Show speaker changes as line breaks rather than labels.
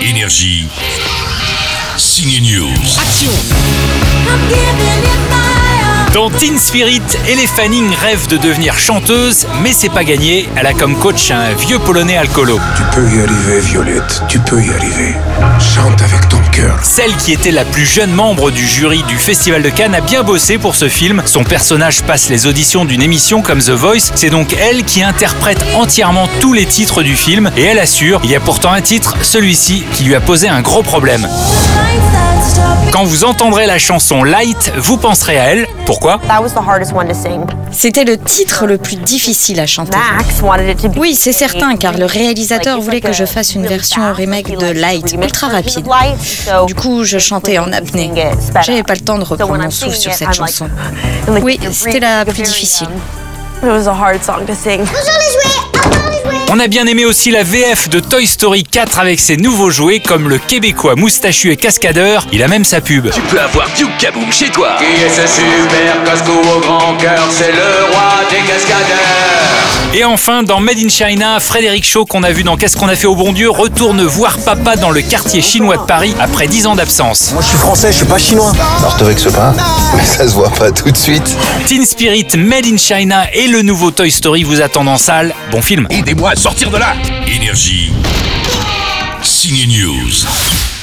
Énergie. Signe News.
Action
Dans Teen Spirit, Ellie Fanning rêve de devenir chanteuse, mais c'est pas gagné. Elle a comme coach un vieux polonais alcoolo.
Tu peux y arriver, Violette, tu peux y arriver. Chante avec ton
Celle qui était la plus jeune membre du jury du Festival de Cannes a bien bossé pour ce film. Son personnage passe les auditions d'une émission comme The Voice. C'est donc elle qui interprète entièrement tous les titres du film. Et elle assure, il y a pourtant un titre, celui-ci, qui lui a posé un gros problème. Quand vous entendrez la chanson Light, vous penserez à elle. Pourquoi?
C'était le titre le plus difficile à chanter.
Max wanted it to be.
Oui, c'est certain, car le réalisateur voulait que je fasse une version remake de Light, ultra rapide. Du coup, je chantais en apnée. J'avais pas le temps de reprendre mon souffle sur cette chanson. Oui, c'était la plus difficile.
On a bien aimé aussi la VF de Toy Story 4 avec ses nouveaux jouets comme le québécois moustachu et cascadeur. Il a même sa pub.
Tu peux avoir Duke Kaboom chez toi
Qui est ce super Costco au grand cœur? C'est le roi des cascadeurs
Et enfin, dans Made in China, Frédéric Shaw, qu'on a vu dans Qu'est-ce qu'on a fait au bon Dieu, retourne voir papa dans le quartier chinois de Paris après 10 ans d'absence.
Moi je suis français, je suis pas chinois.
Alors je te vexe pas, mais ça se voit pas tout de suite.
Teen Spirit, Made in China et le nouveau Toy Story vous attendent en salle. Bon film.
Aidez-moi à sortir de là. Énergie. Signe News.